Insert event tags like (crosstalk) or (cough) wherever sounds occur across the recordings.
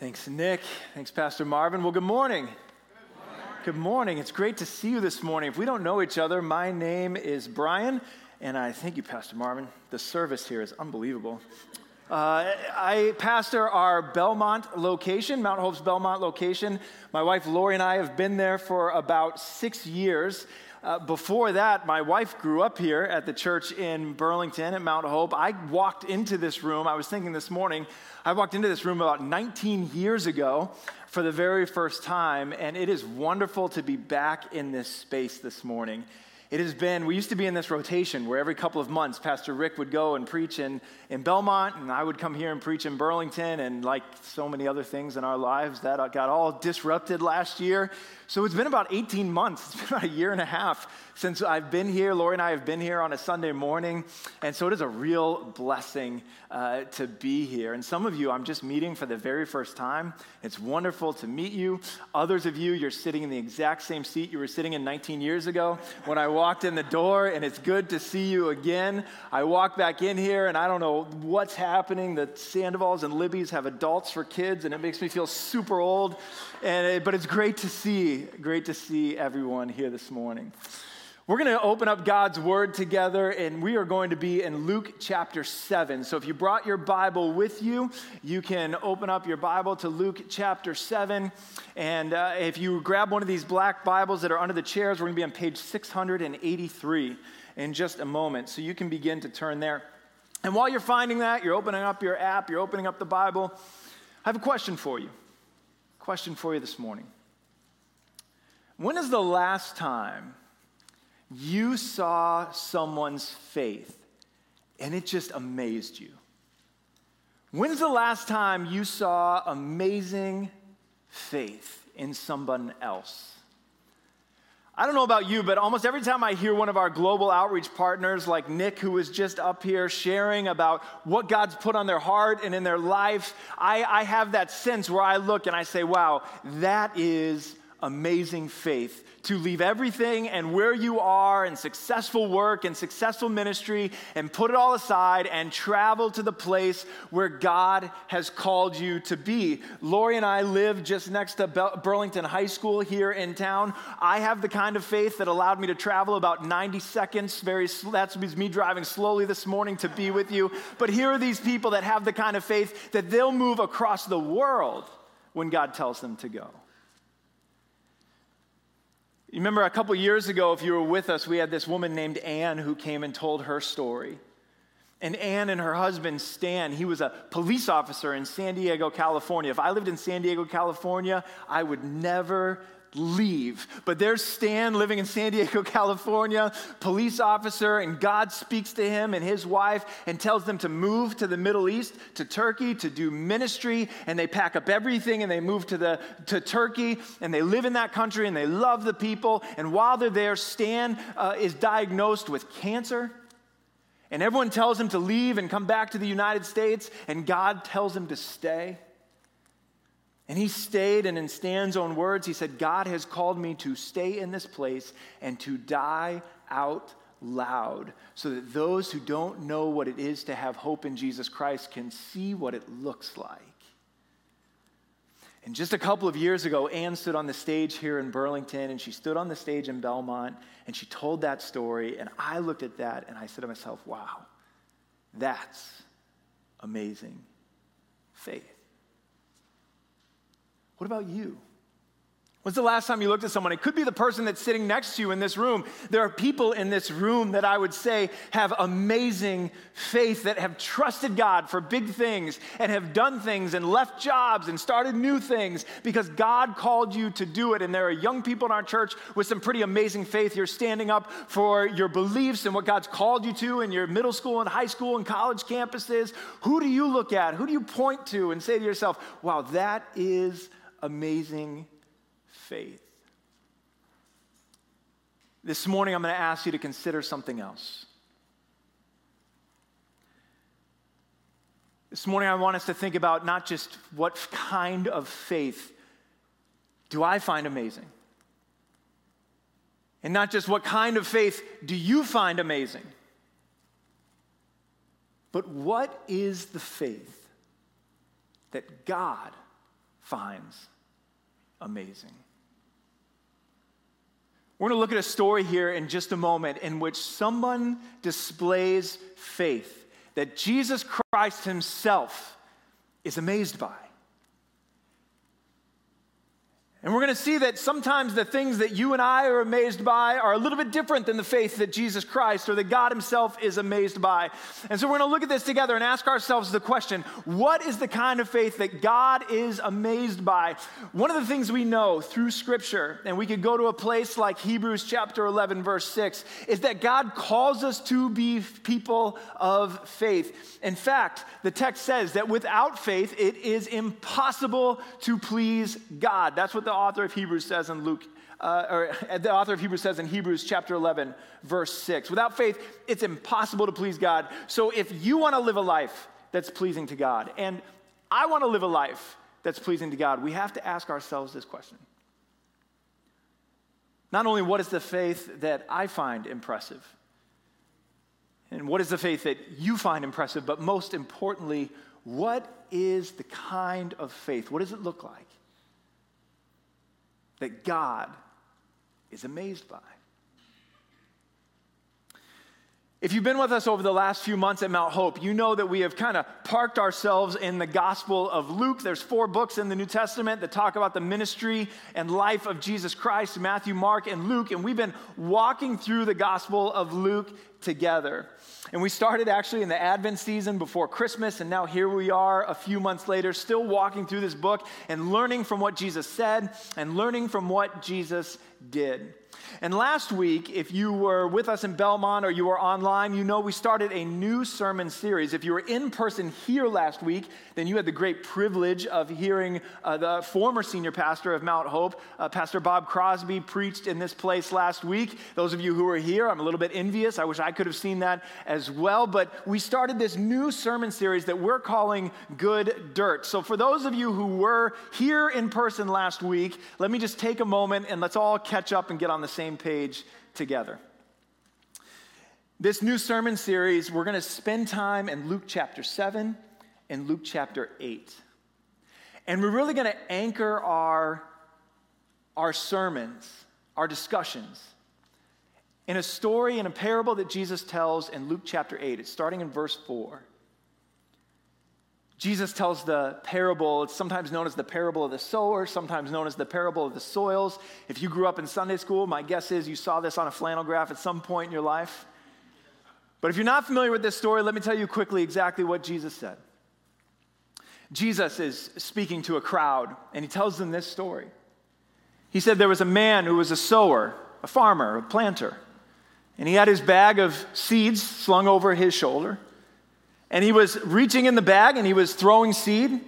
Thanks, Nick. Thanks, Pastor Marvin. Well, good morning. Good morning. It's great to see you this morning. If we don't know each other, my name is Brian, and I thank you, Pastor Marvin. The service here is unbelievable. Uh, I pastor our Belmont location, Mount Hope's Belmont location. My wife Lori and I have been there for about six years. Uh, before that, my wife grew up here at the church in Burlington at Mount Hope. I walked into this room, I was thinking this morning, I walked into this room about 19 years ago for the very first time, and it is wonderful to be back in this space this morning. It has been, we used to be in this rotation where every couple of months, Pastor Rick would go and preach in, in Belmont, and I would come here and preach in Burlington, and like so many other things in our lives, that got all disrupted last year. So it's been about 18 months, (laughs) it's been about a year and a half since I've been here. Lori and I have been here on a Sunday morning, and so it is a real blessing uh, to be here. And some of you I'm just meeting for the very first time. It's wonderful to meet you. Others of you, you're sitting in the exact same seat you were sitting in 19 years ago when I walked in the door, and it's good to see you again. I walk back in here, and I don't know what's happening. The Sandovals and Libby's have adults for kids, and it makes me feel super old. And it, but it's great to see, great to see everyone here this morning. We're going to open up God's Word together, and we are going to be in Luke chapter 7. So if you brought your Bible with you, you can open up your Bible to Luke chapter 7. And uh, if you grab one of these black Bibles that are under the chairs, we're going to be on page 683 in just a moment. So you can begin to turn there. And while you're finding that, you're opening up your app, you're opening up the Bible, I have a question for you. Question for you this morning. When is the last time you saw someone's faith and it just amazed you? When's the last time you saw amazing faith in someone else? I don't know about you, but almost every time I hear one of our global outreach partners, like Nick, who was just up here sharing about what God's put on their heart and in their life, I, I have that sense where I look and I say, wow, that is amazing faith to leave everything and where you are and successful work and successful ministry and put it all aside and travel to the place where God has called you to be. Lori and I live just next to Burlington High School here in town. I have the kind of faith that allowed me to travel about 90 seconds. Very that's me driving slowly this morning to be with you. But here are these people that have the kind of faith that they'll move across the world when God tells them to go. You remember a couple years ago, if you were with us, we had this woman named Anne who came and told her story. And Anne and her husband, Stan, he was a police officer in San Diego, California. If I lived in San Diego, California, I would never leave. But there's Stan living in San Diego, (laughs) California, police officer, and God speaks to him and his wife and tells them to move to the Middle East, to Turkey, to do ministry. And they pack up everything and they move to, the, to Turkey and they live in that country and they love the people. And while they're there, Stan uh, is diagnosed with cancer. And everyone tells him to leave and come back to the United States, and God tells him to stay. And he stayed, and in Stan's own words, he said, God has called me to stay in this place and to die out loud so that those who don't know what it is to have hope in Jesus Christ can see what it looks like. And just a couple of years ago, Anne stood on the stage here in Burlington, and she stood on the stage in Belmont, and she told that story. And I looked at that and I said to myself, wow, that's amazing faith. What about you? When's the last time you looked at someone? It could be the person that's sitting next to you in this room. There are people in this room that I would say have amazing faith, that have trusted God for big things and have done things and left jobs and started new things because God called you to do it. And there are young people in our church with some pretty amazing faith. You're standing up for your beliefs and what God's called you to in your middle school and high school and college campuses. Who do you look at? Who do you point to and say to yourself, wow, that is amazing faith. This morning, I'm going to ask you to consider something else. This morning, I want us to think about not just what kind of faith do I find amazing, and not just what kind of faith do you find amazing, but what is the faith that God finds amazing. We're going to look at a story here in just a moment in which someone displays faith that Jesus Christ himself is amazed by. And we're going to see that sometimes the things that you and I are amazed by are a little bit different than the faith that Jesus Christ or that God Himself is amazed by. And so we're going to look at this together and ask ourselves the question what is the kind of faith that God is amazed by? One of the things we know through Scripture, and we could go to a place like Hebrews chapter 11, verse 6, is that God calls us to be people of faith. In fact, the text says that without faith, it is impossible to please God. That's what the author of Hebrews says in Luke, uh, or the author of Hebrews says in Hebrews chapter 11, verse 6. Without faith, it's impossible to please God. So if you want to live a life that's pleasing to God, and I want to live a life that's pleasing to God, we have to ask ourselves this question. Not only what is the faith that I find impressive, and what is the faith that you find impressive, but most importantly, what is the kind of faith? What does it look like? That God is amazed by. If you've been with us over the last few months at Mount Hope, you know that we have kind of parked ourselves in the Gospel of Luke. There's four books in the New Testament that talk about the ministry and life of Jesus Christ Matthew, Mark, and Luke. And we've been walking through the Gospel of Luke together. And we started actually in the Advent season before Christmas, and now here we are a few months later, still walking through this book and learning from what Jesus said and learning from what Jesus did. And last week, if you were with us in Belmont or you were online, you know we started a new sermon series. If you were in person here last week, then you had the great privilege of hearing uh, the former senior pastor of Mount Hope, uh, Pastor Bob Crosby, preached in this place last week. Those of you who were here, I'm a little bit envious. I wish I could have seen that as well. But we started this new sermon series that we're calling Good Dirt. So for those of you who were here in person last week, let me just take a moment and let's all catch up and get on the same page together. This new sermon series, we're going to spend time in Luke chapter 7 and Luke chapter 8. And we're really going to anchor our, our sermons, our discussions, in a story, in a parable that Jesus tells in Luke chapter 8. It's starting in verse 4. Jesus tells the parable, it's sometimes known as the parable of the sower, sometimes known as the parable of the soils. If you grew up in Sunday school, my guess is you saw this on a flannel graph at some point in your life. But if you're not familiar with this story, let me tell you quickly exactly what Jesus said. Jesus is speaking to a crowd, and he tells them this story. He said there was a man who was a sower, a farmer, a planter, and he had his bag of seeds slung over his shoulder. And he was reaching in the bag and he was throwing seed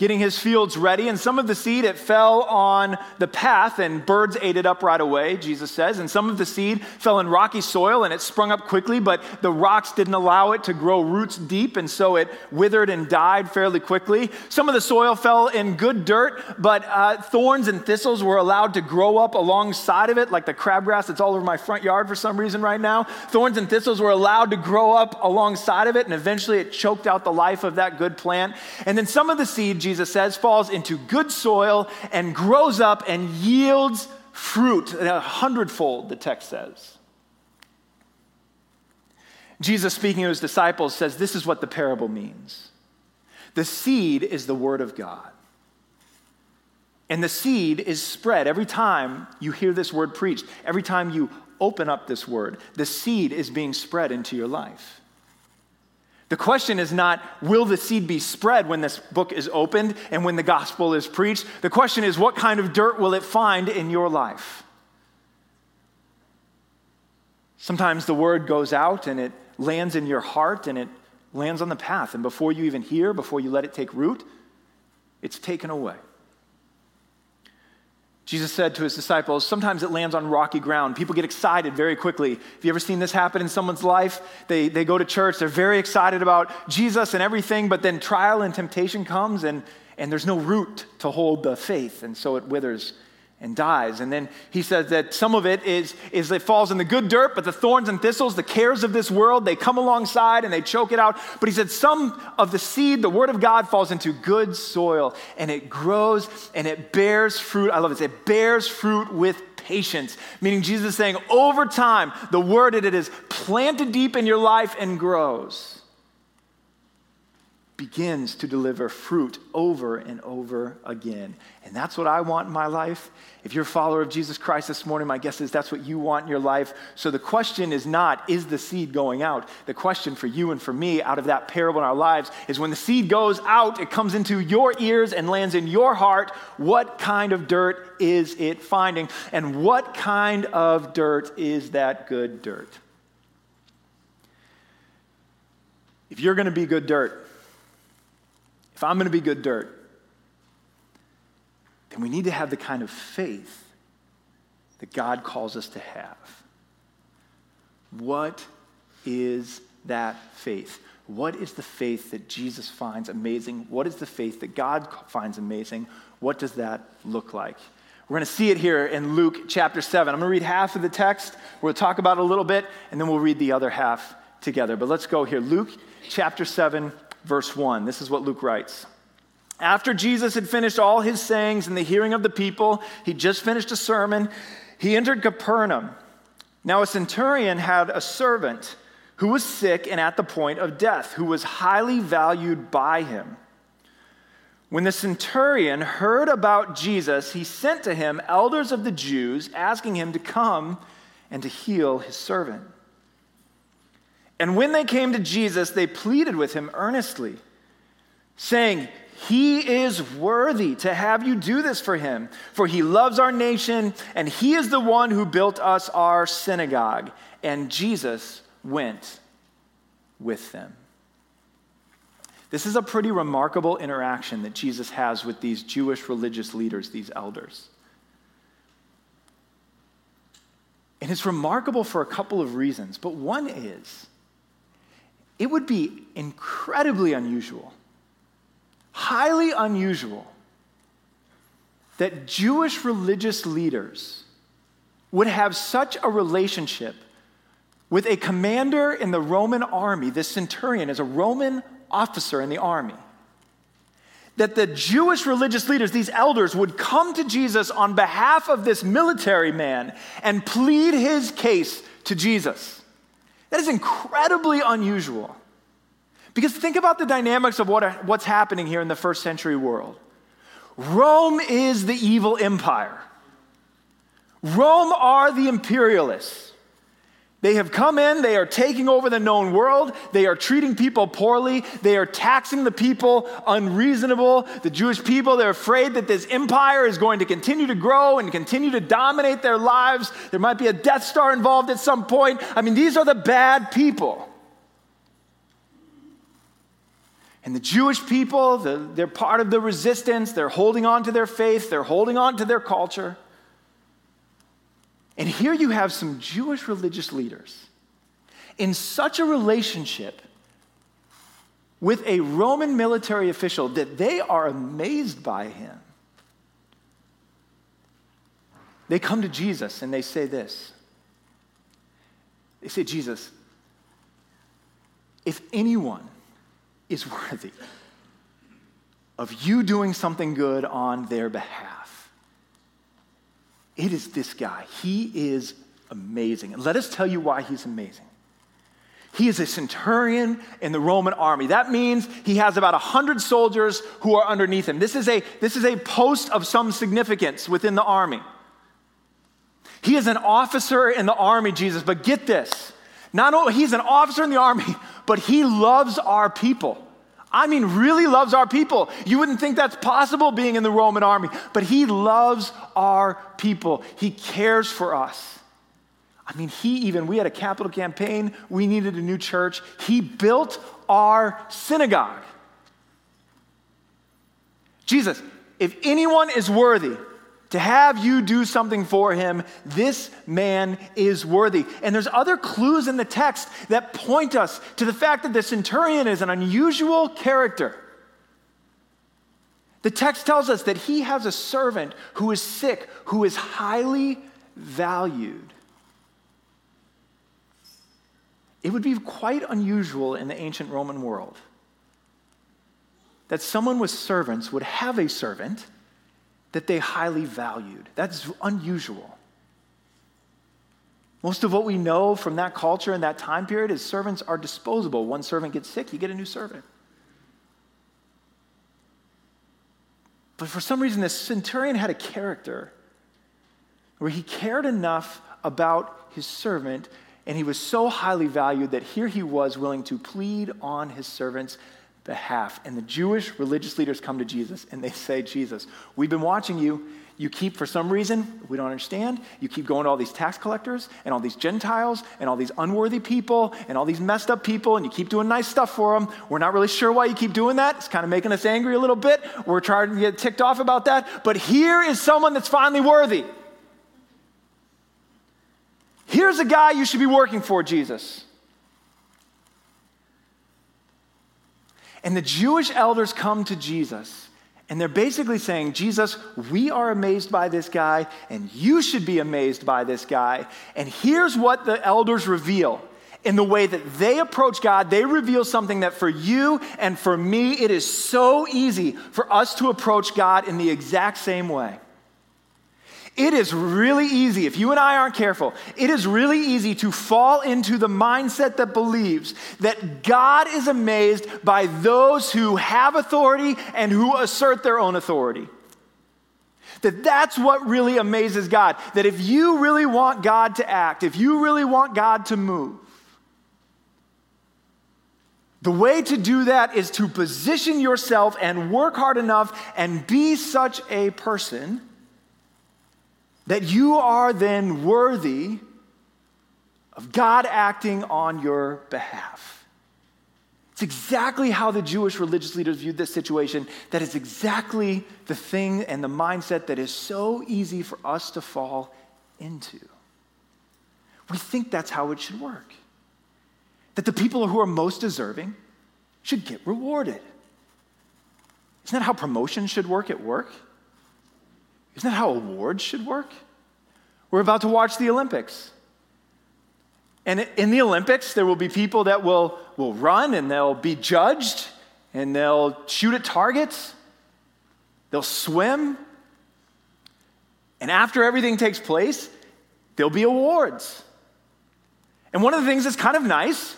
getting his fields ready. And some of the seed, it fell on the path, and birds ate it up right away, Jesus says. And some of the seed fell in rocky soil, and it sprung up quickly, but the rocks didn't allow it to grow roots deep, and so it withered and died fairly quickly. Some of the soil fell in good dirt, but uh, thorns and thistles were allowed to grow up alongside of it, like the crabgrass that's all over my front yard for some reason right now. Thorns and thistles were allowed to grow up alongside of it, and eventually it choked out the life of that good plant. And then some of the seed, Jesus says, falls into good soil and grows up and yields fruit, a hundredfold, the text says. Jesus, speaking to his disciples, says this is what the parable means the seed is the word of God. And the seed is spread every time you hear this word preached, every time you open up this word, the seed is being spread into your life. The question is not, will the seed be spread when this book is opened and when the gospel is preached? The question is, what kind of dirt will it find in your life? Sometimes the word goes out and it lands in your heart and it lands on the path. And before you even hear, before you let it take root, it's taken away. Jesus said to his disciples, sometimes it lands on rocky ground. People get excited very quickly. Have you ever seen this happen in someone's life? They, they go to church, they're very excited about Jesus and everything, but then trial and temptation comes and, and there's no root to hold the faith, and so it withers and dies. And then he says that some of it is, is it falls in the good dirt, but the thorns and thistles, the cares of this world, they come alongside and they choke it out. But he said some of the seed, the word of God, falls into good soil and it grows and it bears fruit. I love it. It bears fruit with patience, meaning Jesus is saying over time, the word that it is planted deep in your life and grows begins to deliver fruit over and over again. And that's what I want in my life. If you're a follower of Jesus Christ this morning, my guess is that's what you want in your life. So the question is not, is the seed going out? The question for you and for me out of that parable in our lives is when the seed goes out, it comes into your ears and lands in your heart, what kind of dirt is it finding? And what kind of dirt is that good dirt? If you're going to be good dirt, if I'm going to be good dirt, then we need to have the kind of faith that God calls us to have. What is that faith? What is the faith that Jesus finds amazing? What is the faith that God finds amazing? What does that look like? We're going to see it here in Luke chapter 7. I'm going to read half of the text. We'll talk about it a little bit, and then we'll read the other half together. But let's go here. Luke chapter 7, verse 1. This is what Luke writes. After Jesus had finished all his sayings in the hearing of the people, he just finished a sermon, he entered Capernaum. Now, a centurion had a servant who was sick and at the point of death, who was highly valued by him. When the centurion heard about Jesus, he sent to him elders of the Jews, asking him to come and to heal his servant. And when they came to Jesus, they pleaded with him earnestly, saying, He is worthy to have you do this for him, for he loves our nation, and he is the one who built us our synagogue. And Jesus went with them. This is a pretty remarkable interaction that Jesus has with these Jewish religious leaders, these elders. And it's remarkable for a couple of reasons, but one is it would be incredibly unusual, highly unusual, that Jewish religious leaders would have such a relationship with a commander in the Roman army. This centurion is a Roman officer in the army. That the Jewish religious leaders, these elders, would come to Jesus on behalf of this military man and plead his case to Jesus. That is incredibly unusual. Because think about the dynamics of what, what's happening here in the first century world. Rome is the evil empire. Rome are the imperialists. They have come in, they are taking over the known world, they are treating people poorly, they are taxing the people unreasonable. The Jewish people, they're afraid that this empire is going to continue to grow and continue to dominate their lives. There might be a Death Star involved at some point. I mean, these are the bad people. And the Jewish people, the, they're part of the resistance, they're holding on to their faith, they're holding on to their culture. And here you have some Jewish religious leaders in such a relationship with a Roman military official that they are amazed by him. They come to Jesus and they say this They say, Jesus, if anyone is worthy of you doing something good on their behalf, it is this guy. He is amazing. And let us tell you why he's amazing. He is a centurion in the Roman army. That means he has about 100 soldiers who are underneath him. This is, a, this is a post of some significance within the army. He is an officer in the army, Jesus, but get this. Not only he's an officer in the army, (laughs) but he loves our people. I mean, really loves our people. You wouldn't think that's possible being in the Roman army, but he loves our people. He cares for us. I mean, he even, we had a capital campaign, we needed a new church. He built our synagogue. Jesus, if anyone is worthy, to have you do something for him, this man is worthy. And there's other clues in the text that point us to the fact that the centurion is an unusual character. The text tells us that he has a servant who is sick, who is highly valued. It would be quite unusual in the ancient Roman world that someone with servants would have a servant that they highly valued. That's unusual. Most of what we know from that culture and that time period is servants are disposable. One servant gets sick, you get a new servant. But for some reason, this centurion had a character where he cared enough about his servant and he was so highly valued that here he was willing to plead on his servant's behalf. And the Jewish religious leaders come to Jesus and they say, Jesus, we've been watching you you keep, for some reason, we don't understand, you keep going to all these tax collectors and all these Gentiles and all these unworthy people and all these messed up people, and you keep doing nice stuff for them. We're not really sure why you keep doing that. It's kind of making us angry a little bit. We're trying to get ticked off about that. But here is someone that's finally worthy. Here's a guy you should be working for, Jesus. And the Jewish elders come to Jesus and they're basically saying, Jesus, we are amazed by this guy, and you should be amazed by this guy. And here's what the elders reveal. In the way that they approach God, they reveal something that for you and for me, it is so easy for us to approach God in the exact same way. It is really easy, if you and I aren't careful, it is really easy to fall into the mindset that believes that God is amazed by those who have authority and who assert their own authority. That that's what really amazes God. That if you really want God to act, if you really want God to move, the way to do that is to position yourself and work hard enough and be such a person that you are then worthy of God acting on your behalf. It's exactly how the Jewish religious leaders viewed this situation. That is exactly the thing and the mindset that is so easy for us to fall into. We think that's how it should work. That the people who are most deserving should get rewarded. Isn't that how promotion should work at work? Isn't that how awards should work? We're about to watch the Olympics. And in the Olympics, there will be people that will, will run and they'll be judged and they'll shoot at targets, they'll swim. And after everything takes place, there'll be awards. And one of the things that's kind of nice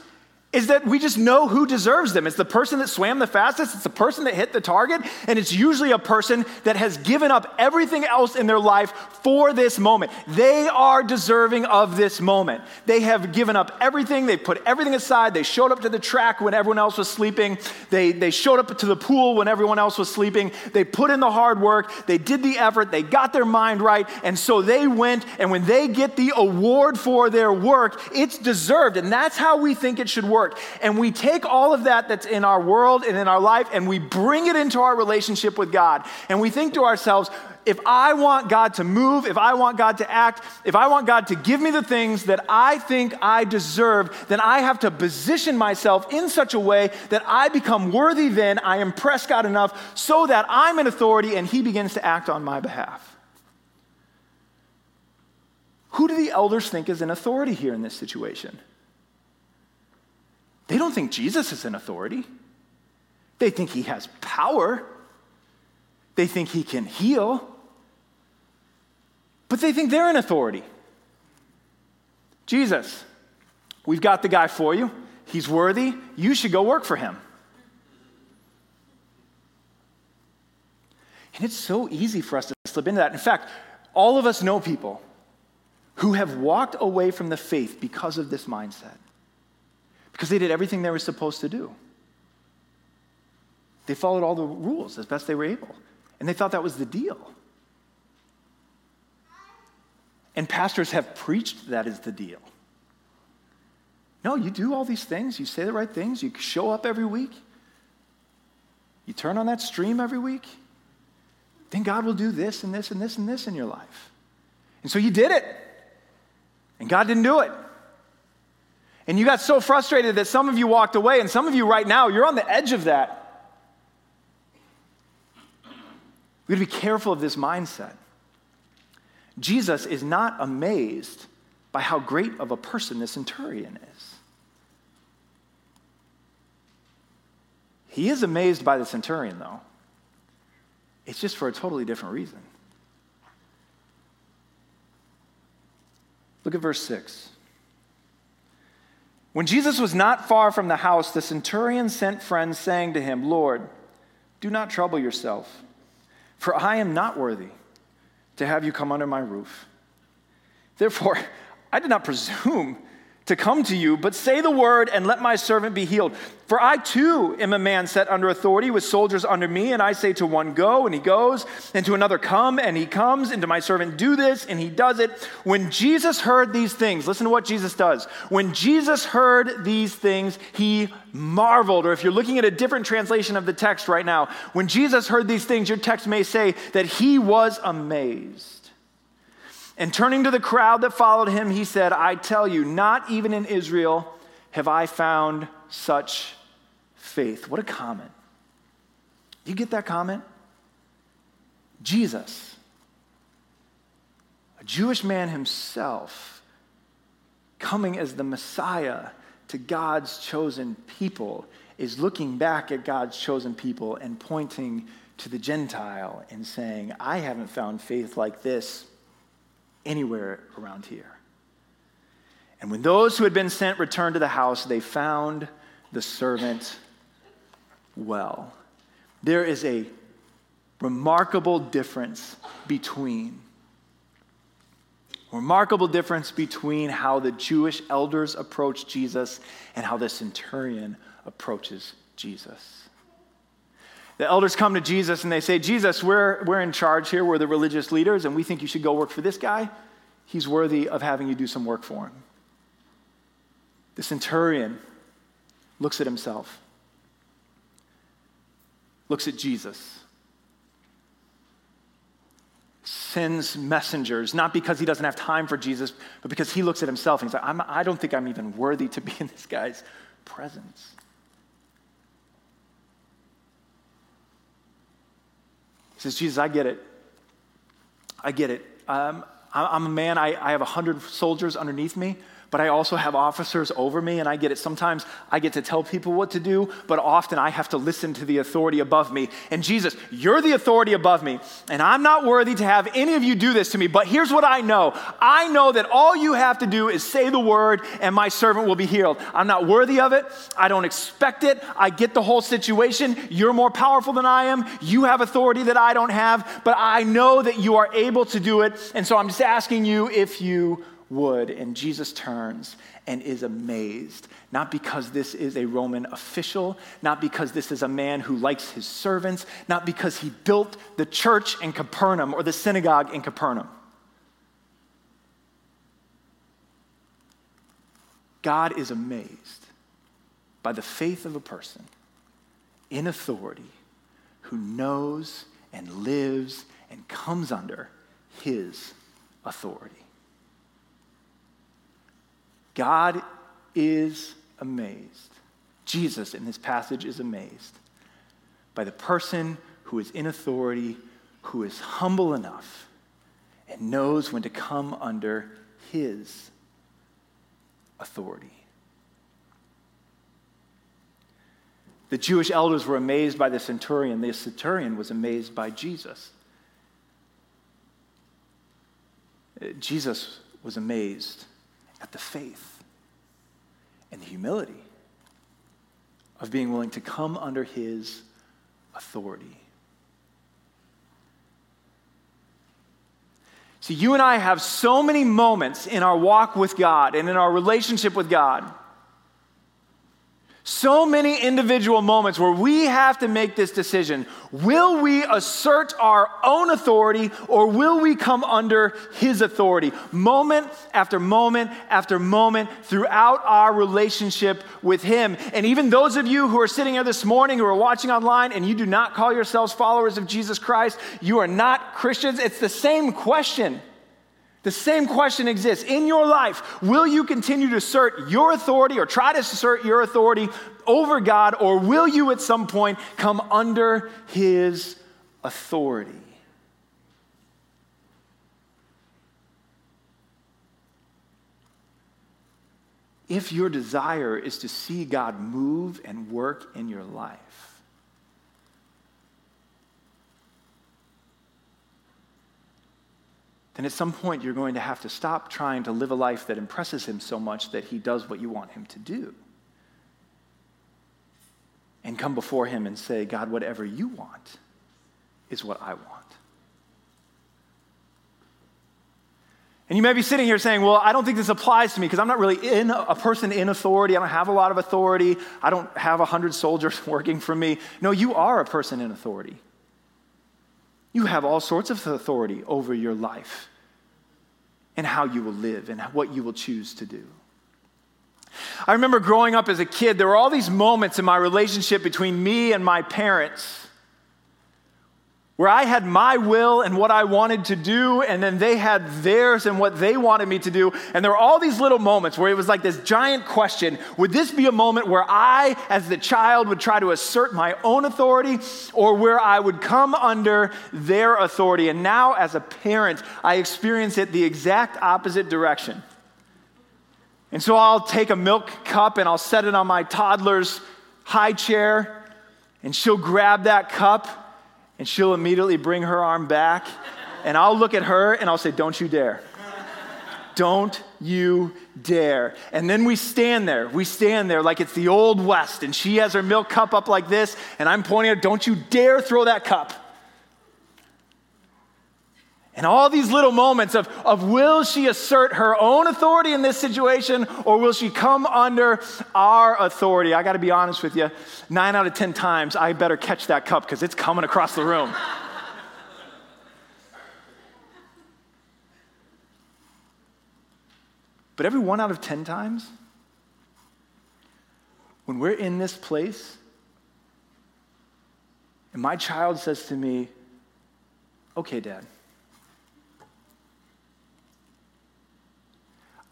is that we just know who deserves them. It's the person that swam the fastest, it's the person that hit the target, and it's usually a person that has given up everything else in their life for this moment. They are deserving of this moment. They have given up everything, they've put everything aside, they showed up to the track when everyone else was sleeping, they, they showed up to the pool when everyone else was sleeping, they put in the hard work, they did the effort, they got their mind right, and so they went, and when they get the award for their work, it's deserved, and that's how we think it should work work. And we take all of that that's in our world and in our life and we bring it into our relationship with God. And we think to ourselves, if I want God to move, if I want God to act, if I want God to give me the things that I think I deserve, then I have to position myself in such a way that I become worthy then, I impress God enough so that I'm in authority and He begins to act on my behalf. Who do the elders think is in authority here in this situation? They don't think Jesus is an authority. They think he has power. They think he can heal. But they think they're an authority. Jesus, we've got the guy for you. He's worthy. You should go work for him. And it's so easy for us to slip into that. In fact, all of us know people who have walked away from the faith because of this mindset because they did everything they were supposed to do. They followed all the rules as best they were able, and they thought that was the deal. And pastors have preached that is the deal. No, you do all these things, you say the right things, you show up every week, you turn on that stream every week, then God will do this and this and this and this in your life. And so you did it, and God didn't do it. And you got so frustrated that some of you walked away, and some of you right now, you're on the edge of that. We to be careful of this mindset. Jesus is not amazed by how great of a person this centurion is. He is amazed by the centurion, though. It's just for a totally different reason. Look at verse 6. When Jesus was not far from the house, the centurion sent friends, saying to him, Lord, do not trouble yourself, for I am not worthy to have you come under my roof. Therefore, (laughs) I did not presume to come to you, but say the word and let my servant be healed. For I too am a man set under authority with soldiers under me, and I say to one, Go, and he goes, and to another, Come, and he comes, and to my servant, Do this, and he does it. When Jesus heard these things, listen to what Jesus does. When Jesus heard these things, he marveled. Or if you're looking at a different translation of the text right now, when Jesus heard these things, your text may say that he was amazed. And turning to the crowd that followed him, he said, I tell you, not even in Israel have I found such faith. What a comment. You get that comment? Jesus, a Jewish man himself, coming as the Messiah to God's chosen people, is looking back at God's chosen people and pointing to the Gentile and saying, I haven't found faith like this anywhere around here. And when those who had been sent returned to the house, they found the servant well. There is a remarkable difference between remarkable difference between how the Jewish elders approach Jesus and how the centurion approaches Jesus. The elders come to Jesus and they say, Jesus, we're, we're in charge here. We're the religious leaders, and we think you should go work for this guy. He's worthy of having you do some work for him. The centurion looks at himself, looks at Jesus, sends messengers, not because he doesn't have time for Jesus, but because he looks at himself and he's like, "I I don't think I'm even worthy to be in this guy's presence. Says, Jesus, I get it. I get it. Um, I'm a man, I, I have 100 soldiers underneath me but I also have officers over me, and I get it. Sometimes I get to tell people what to do, but often I have to listen to the authority above me. And Jesus, you're the authority above me, and I'm not worthy to have any of you do this to me. But here's what I know I know that all you have to do is say the word, and my servant will be healed. I'm not worthy of it. I don't expect it. I get the whole situation. You're more powerful than I am. You have authority that I don't have, but I know that you are able to do it. And so I'm just asking you if you would. And Jesus turns and is amazed, not because this is a Roman official, not because this is a man who likes his servants, not because he built the church in Capernaum or the synagogue in Capernaum. God is amazed by the faith of a person in authority who knows and lives and comes under his authority. God is amazed. Jesus in this passage is amazed by the person who is in authority, who is humble enough and knows when to come under his authority. The Jewish elders were amazed by the centurion. The centurion was amazed by Jesus. Uh, Jesus was amazed at the faith and the humility of being willing to come under his authority. See, you and I have so many moments in our walk with God and in our relationship with God so many individual moments where we have to make this decision. Will we assert our own authority or will we come under His authority? Moment after moment after moment throughout our relationship with Him. And even those of you who are sitting here this morning, who are watching online, and you do not call yourselves followers of Jesus Christ, you are not Christians, it's the same question. The same question exists in your life. Will you continue to assert your authority or try to assert your authority over God, or will you at some point come under His authority? If your desire is to see God move and work in your life, then at some point you're going to have to stop trying to live a life that impresses Him so much that He does what you want Him to do. And come before Him and say, God, whatever you want is what I want. And you may be sitting here saying, Well, I don't think this applies to me because I'm not really in a person in authority. I don't have a lot of authority. I don't have a hundred soldiers (laughs) working for me. No, you are a person in authority. You have all sorts of authority over your life and how you will live and what you will choose to do. I remember growing up as a kid, there were all these moments in my relationship between me and my parents where I had my will and what I wanted to do, and then they had theirs and what they wanted me to do. And there were all these little moments where it was like this giant question would this be a moment where I, as the child, would try to assert my own authority, or where I would come under their authority? And now, as a parent, I experience it the exact opposite direction. And so I'll take a milk cup and I'll set it on my toddler's high chair, and she'll grab that cup and she'll immediately bring her arm back, and I'll look at her and I'll say, Don't you dare. Don't you dare. And then we stand there. We stand there like it's the old West, and she has her milk cup up like this, and I'm pointing at her, Don't you dare throw that cup. And all these little moments of, of will she assert her own authority in this situation or will she come under our authority? I got to be honest with you. Nine out of 10 times, I better catch that cup because it's coming across the room. (laughs) but every one out of 10 times, when we're in this place and my child says to me, Okay, dad.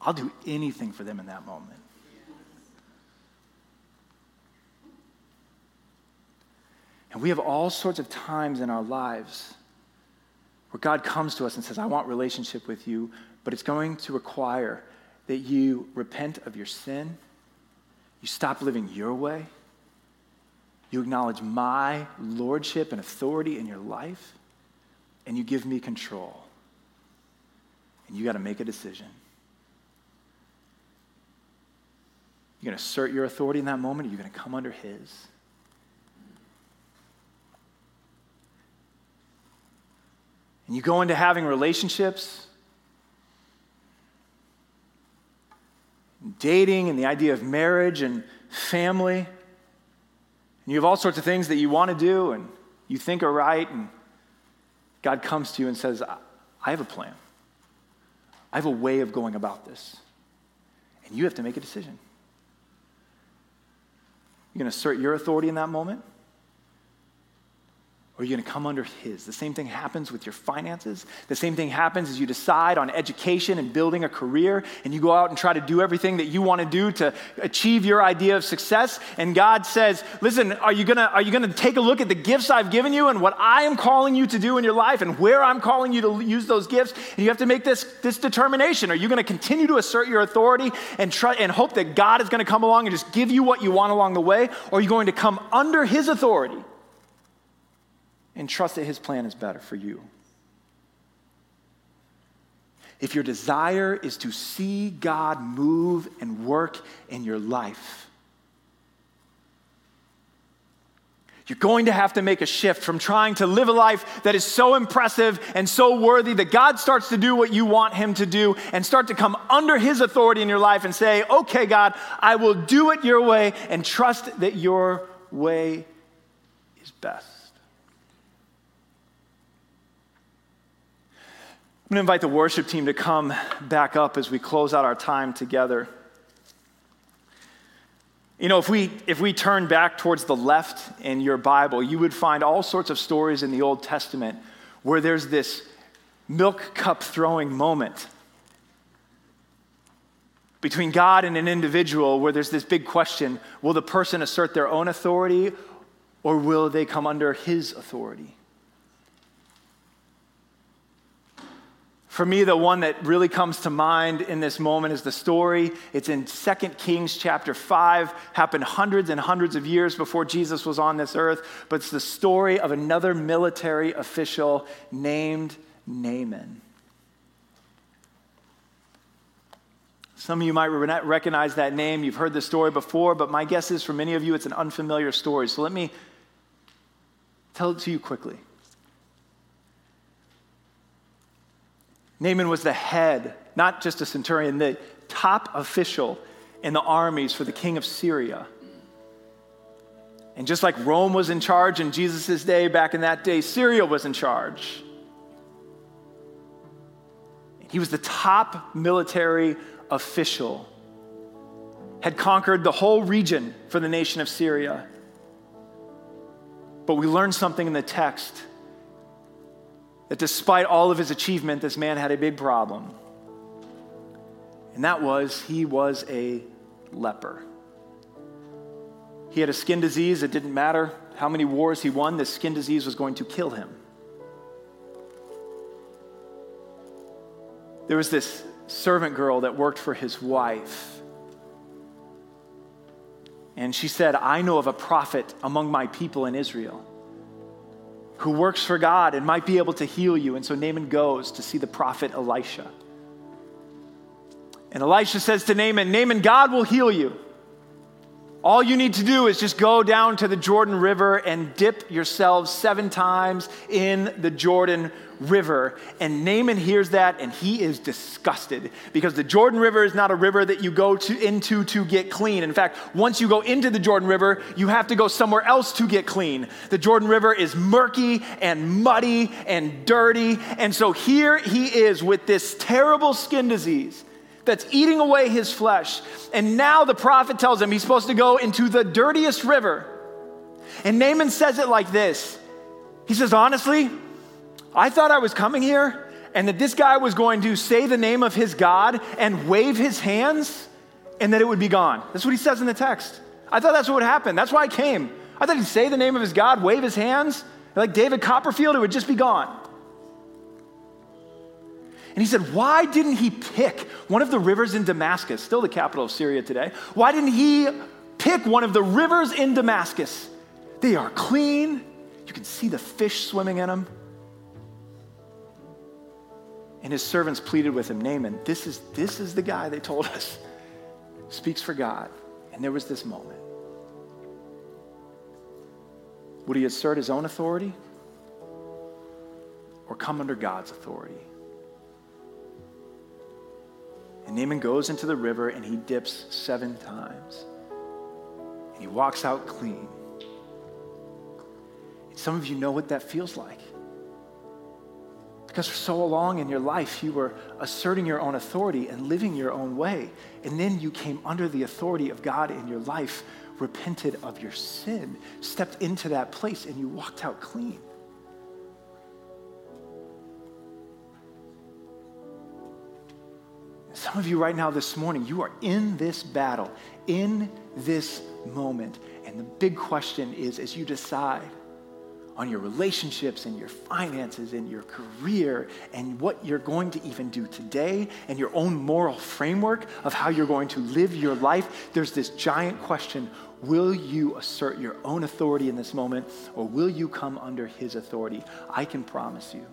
I'll do anything for them in that moment. And we have all sorts of times in our lives where God comes to us and says, I want relationship with you, but it's going to require that you repent of your sin, you stop living your way, you acknowledge my lordship and authority in your life, and you give me control. And you got to make a decision. You're going to assert your authority in that moment, or you're going to come under His. And you go into having relationships, dating, and the idea of marriage and family. And you have all sorts of things that you want to do and you think are right, and God comes to you and says, I have a plan. I have a way of going about this. And you have to make a decision. You're going to assert your authority in that moment? Or you're going to come under His. The same thing happens with your finances. The same thing happens as you decide on education and building a career, and you go out and try to do everything that you want to do to achieve your idea of success. And God says, Listen, are you going to, are you going to take a look at the gifts I've given you and what I am calling you to do in your life and where I'm calling you to use those gifts? And you have to make this, this determination. Are you going to continue to assert your authority and, try, and hope that God is going to come along and just give you what you want along the way? Or are you going to come under His authority? And trust that His plan is better for you. If your desire is to see God move and work in your life, you're going to have to make a shift from trying to live a life that is so impressive and so worthy that God starts to do what you want Him to do and start to come under His authority in your life and say, okay, God, I will do it your way and trust that your way is best. I'm going to invite the worship team to come back up as we close out our time together. You know, if we, if we turn back towards the left in your Bible, you would find all sorts of stories in the Old Testament where there's this milk cup throwing moment between God and an individual where there's this big question will the person assert their own authority or will they come under his authority? For me, the one that really comes to mind in this moment is the story. It's in 2 Kings chapter 5, happened hundreds and hundreds of years before Jesus was on this earth, but it's the story of another military official named Naaman. Some of you might recognize that name. You've heard the story before, but my guess is for many of you it's an unfamiliar story. So let me tell it to you quickly. Naaman was the head, not just a centurion, the top official in the armies for the king of Syria. And just like Rome was in charge in Jesus' day, back in that day, Syria was in charge. He was the top military official, had conquered the whole region for the nation of Syria. But we learned something in the text that despite all of his achievement, this man had a big problem. And that was he was a leper. He had a skin disease. It didn't matter how many wars he won, this skin disease was going to kill him. There was this servant girl that worked for his wife. And she said, I know of a prophet among my people in Israel who works for God and might be able to heal you. And so Naaman goes to see the prophet Elisha. And Elisha says to Naaman, Naaman, God will heal you. All you need to do is just go down to the Jordan River and dip yourselves seven times in the Jordan River. And Naaman hears that and he is disgusted because the Jordan River is not a river that you go to, into to get clean. In fact, once you go into the Jordan River, you have to go somewhere else to get clean. The Jordan River is murky and muddy and dirty. And so here he is with this terrible skin disease that's eating away his flesh. And now the prophet tells him he's supposed to go into the dirtiest river. And Naaman says it like this He says, Honestly, I thought I was coming here and that this guy was going to say the name of his God and wave his hands and that it would be gone. That's what he says in the text. I thought that's what would happen. That's why I came. I thought he'd say the name of his God, wave his hands, like David Copperfield, it would just be gone. And he said, Why didn't he pick one of the rivers in Damascus, still the capital of Syria today? Why didn't he pick one of the rivers in Damascus? They are clean. You can see the fish swimming in them. And his servants pleaded with him, Naaman, this is, this is the guy they told us (laughs) speaks for God. And there was this moment. Would he assert his own authority or come under God's authority? And Naaman goes into the river and he dips seven times. And he walks out clean. And some of you know what that feels like. Because for so long in your life, you were asserting your own authority and living your own way. And then you came under the authority of God in your life, repented of your sin, stepped into that place, and you walked out clean. Some of you right now this morning, you are in this battle, in this moment. And the big question is as you decide on your relationships and your finances and your career and what you're going to even do today and your own moral framework of how you're going to live your life, there's this giant question Will you assert your own authority in this moment or will you come under his authority? I can promise you.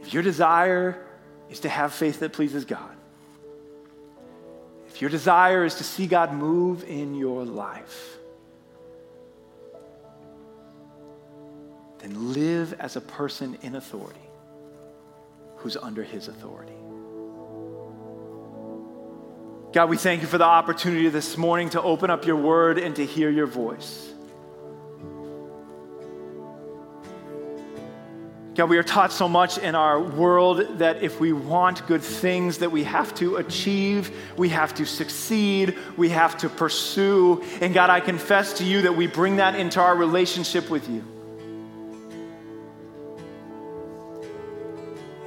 If your desire is to have faith that pleases God, if your desire is to see God move in your life, then live as a person in authority who's under his authority. God, we thank you for the opportunity this morning to open up your word and to hear your voice. God, we are taught so much in our world that if we want good things that we have to achieve, we have to succeed, we have to pursue. And God, I confess to you that we bring that into our relationship with you.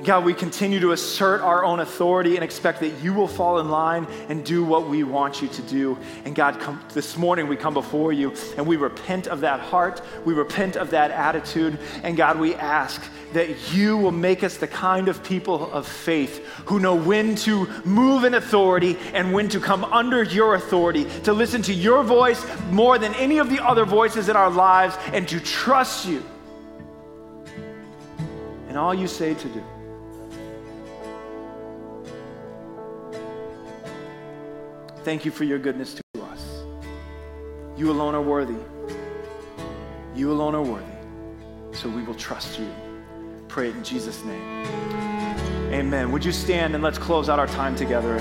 God, we continue to assert our own authority and expect that you will fall in line and do what we want you to do. And God, come, this morning we come before you and we repent of that heart. We repent of that attitude. And God, we ask that you will make us the kind of people of faith who know when to move in authority and when to come under your authority, to listen to your voice more than any of the other voices in our lives, and to trust you in all you say to do. Thank you for your goodness to us. You alone are worthy. You alone are worthy. So we will trust you. Pray it in Jesus' name. Amen. Would you stand and let's close out our time together?